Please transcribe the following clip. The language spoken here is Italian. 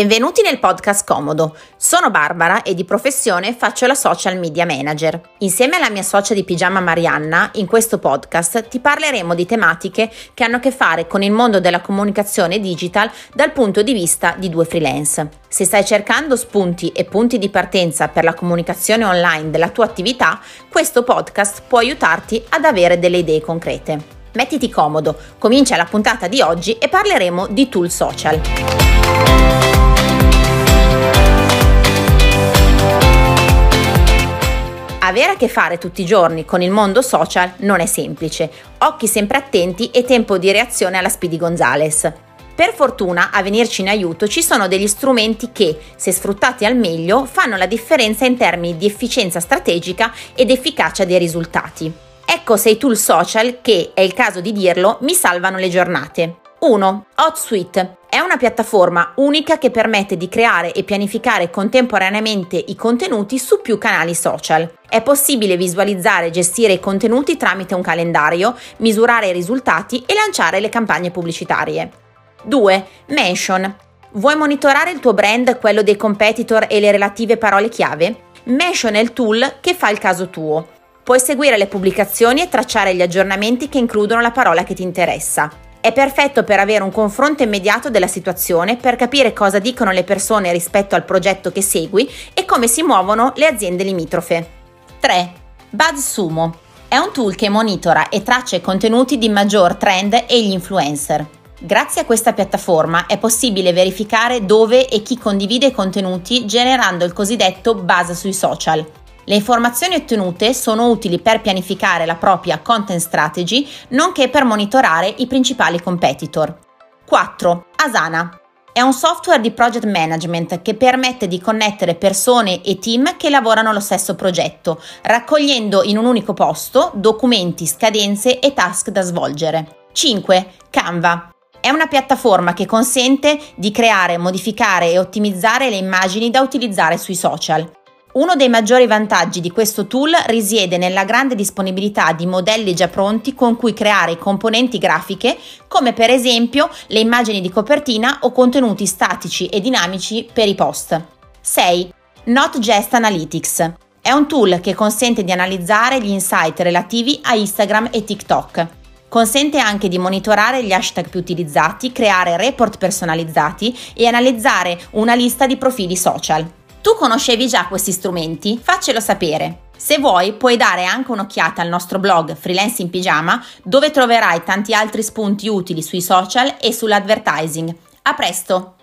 Benvenuti nel podcast Comodo. Sono Barbara e di professione faccio la social media manager. Insieme alla mia socia di pigiama Marianna, in questo podcast ti parleremo di tematiche che hanno a che fare con il mondo della comunicazione digital dal punto di vista di due freelance. Se stai cercando spunti e punti di partenza per la comunicazione online della tua attività, questo podcast può aiutarti ad avere delle idee concrete. Mettiti comodo, comincia la puntata di oggi e parleremo di tool social. Avere a che fare tutti i giorni con il mondo social non è semplice. Occhi sempre attenti e tempo di reazione alla Speedy Gonzales. Per fortuna a venirci in aiuto ci sono degli strumenti che, se sfruttati al meglio, fanno la differenza in termini di efficienza strategica ed efficacia dei risultati. Ecco sei tool social che, è il caso di dirlo, mi salvano le giornate. 1. HotSuite è una piattaforma unica che permette di creare e pianificare contemporaneamente i contenuti su più canali social. È possibile visualizzare e gestire i contenuti tramite un calendario, misurare i risultati e lanciare le campagne pubblicitarie. 2. Mention. Vuoi monitorare il tuo brand, quello dei competitor e le relative parole chiave? Mention è il tool che fa il caso tuo. Puoi seguire le pubblicazioni e tracciare gli aggiornamenti che includono la parola che ti interessa. È perfetto per avere un confronto immediato della situazione, per capire cosa dicono le persone rispetto al progetto che segui e come si muovono le aziende limitrofe. 3. BuzzSumo è un tool che monitora e traccia i contenuti di maggior trend e gli influencer. Grazie a questa piattaforma è possibile verificare dove e chi condivide i contenuti generando il cosiddetto buzz sui social. Le informazioni ottenute sono utili per pianificare la propria content strategy, nonché per monitorare i principali competitor. 4. Asana. È un software di project management che permette di connettere persone e team che lavorano allo stesso progetto, raccogliendo in un unico posto documenti, scadenze e task da svolgere. 5. Canva. È una piattaforma che consente di creare, modificare e ottimizzare le immagini da utilizzare sui social. Uno dei maggiori vantaggi di questo tool risiede nella grande disponibilità di modelli già pronti con cui creare componenti grafiche, come per esempio le immagini di copertina o contenuti statici e dinamici per i post. 6. Notgest Analytics. È un tool che consente di analizzare gli insight relativi a Instagram e TikTok. Consente anche di monitorare gli hashtag più utilizzati, creare report personalizzati e analizzare una lista di profili social. Tu conoscevi già questi strumenti? Faccelo sapere. Se vuoi puoi dare anche un'occhiata al nostro blog Freelance in Pigiama dove troverai tanti altri spunti utili sui social e sull'advertising. A presto!